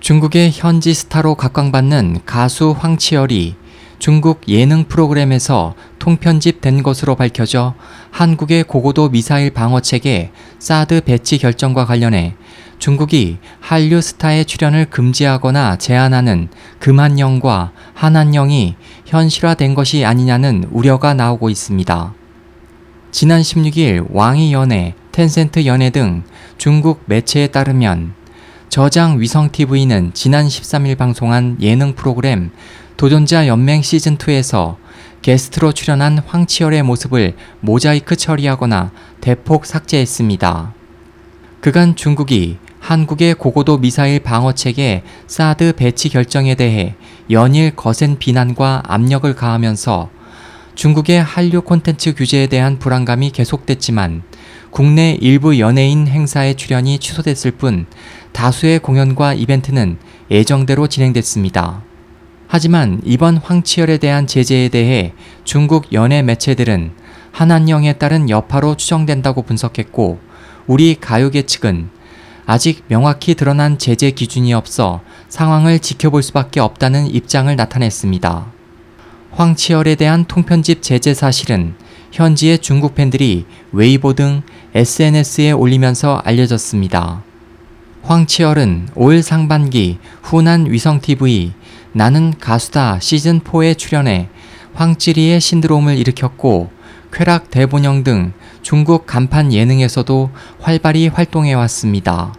중국의 현지 스타로 각광받는 가수 황치열이 중국 예능 프로그램에서 통편집된 것으로 밝혀져 한국의 고고도 미사일 방어 체계 사드 배치 결정과 관련해 중국이 한류 스타의 출연을 금지하거나 제한하는 금한령과 한한령이 현실화된 것이 아니냐는 우려가 나오고 있습니다. 지난 16일 왕이 연애, 텐센트 연애 등 중국 매체에 따르면 저장 위성TV는 지난 13일 방송한 예능 프로그램 도전자 연맹 시즌2에서 게스트로 출연한 황치열의 모습을 모자이크 처리하거나 대폭 삭제했습니다. 그간 중국이 한국의 고고도 미사일 방어체계 사드 배치 결정에 대해 연일 거센 비난과 압력을 가하면서 중국의 한류 콘텐츠 규제에 대한 불안감이 계속됐지만 국내 일부 연예인 행사의 출연이 취소됐을 뿐 다수의 공연과 이벤트는 예정대로 진행됐습니다. 하지만 이번 황치열에 대한 제재에 대해 중국 연예 매체들은 한한령에 따른 여파로 추정된다고 분석했고 우리 가요계 측은 아직 명확히 드러난 제재 기준이 없어 상황을 지켜볼 수밖에 없다는 입장을 나타냈습니다. 황치열에 대한 통편집 제재 사실은 현지의 중국 팬들이 웨이보 등 SNS에 올리면서 알려졌습니다. 황치열은 올 상반기 후난 위성TV 나는 가수다 시즌4에 출연해 황찌리의 신드롬을 일으켰고 쾌락 대본영 등 중국 간판 예능에서도 활발히 활동해 왔습니다.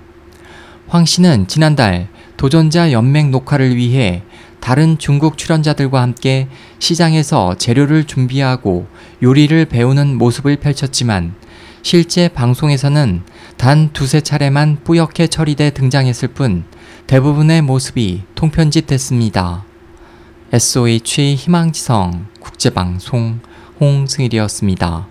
황 씨는 지난달 도전자 연맹 녹화를 위해 다른 중국 출연자들과 함께 시장에서 재료를 준비하고 요리를 배우는 모습을 펼쳤지만 실제 방송에서는 단 두세 차례만 뿌옇게 처리돼 등장했을 뿐 대부분의 모습이 통편집됐습니다. SOH 희망지성 국제방송 홍승일이었습니다.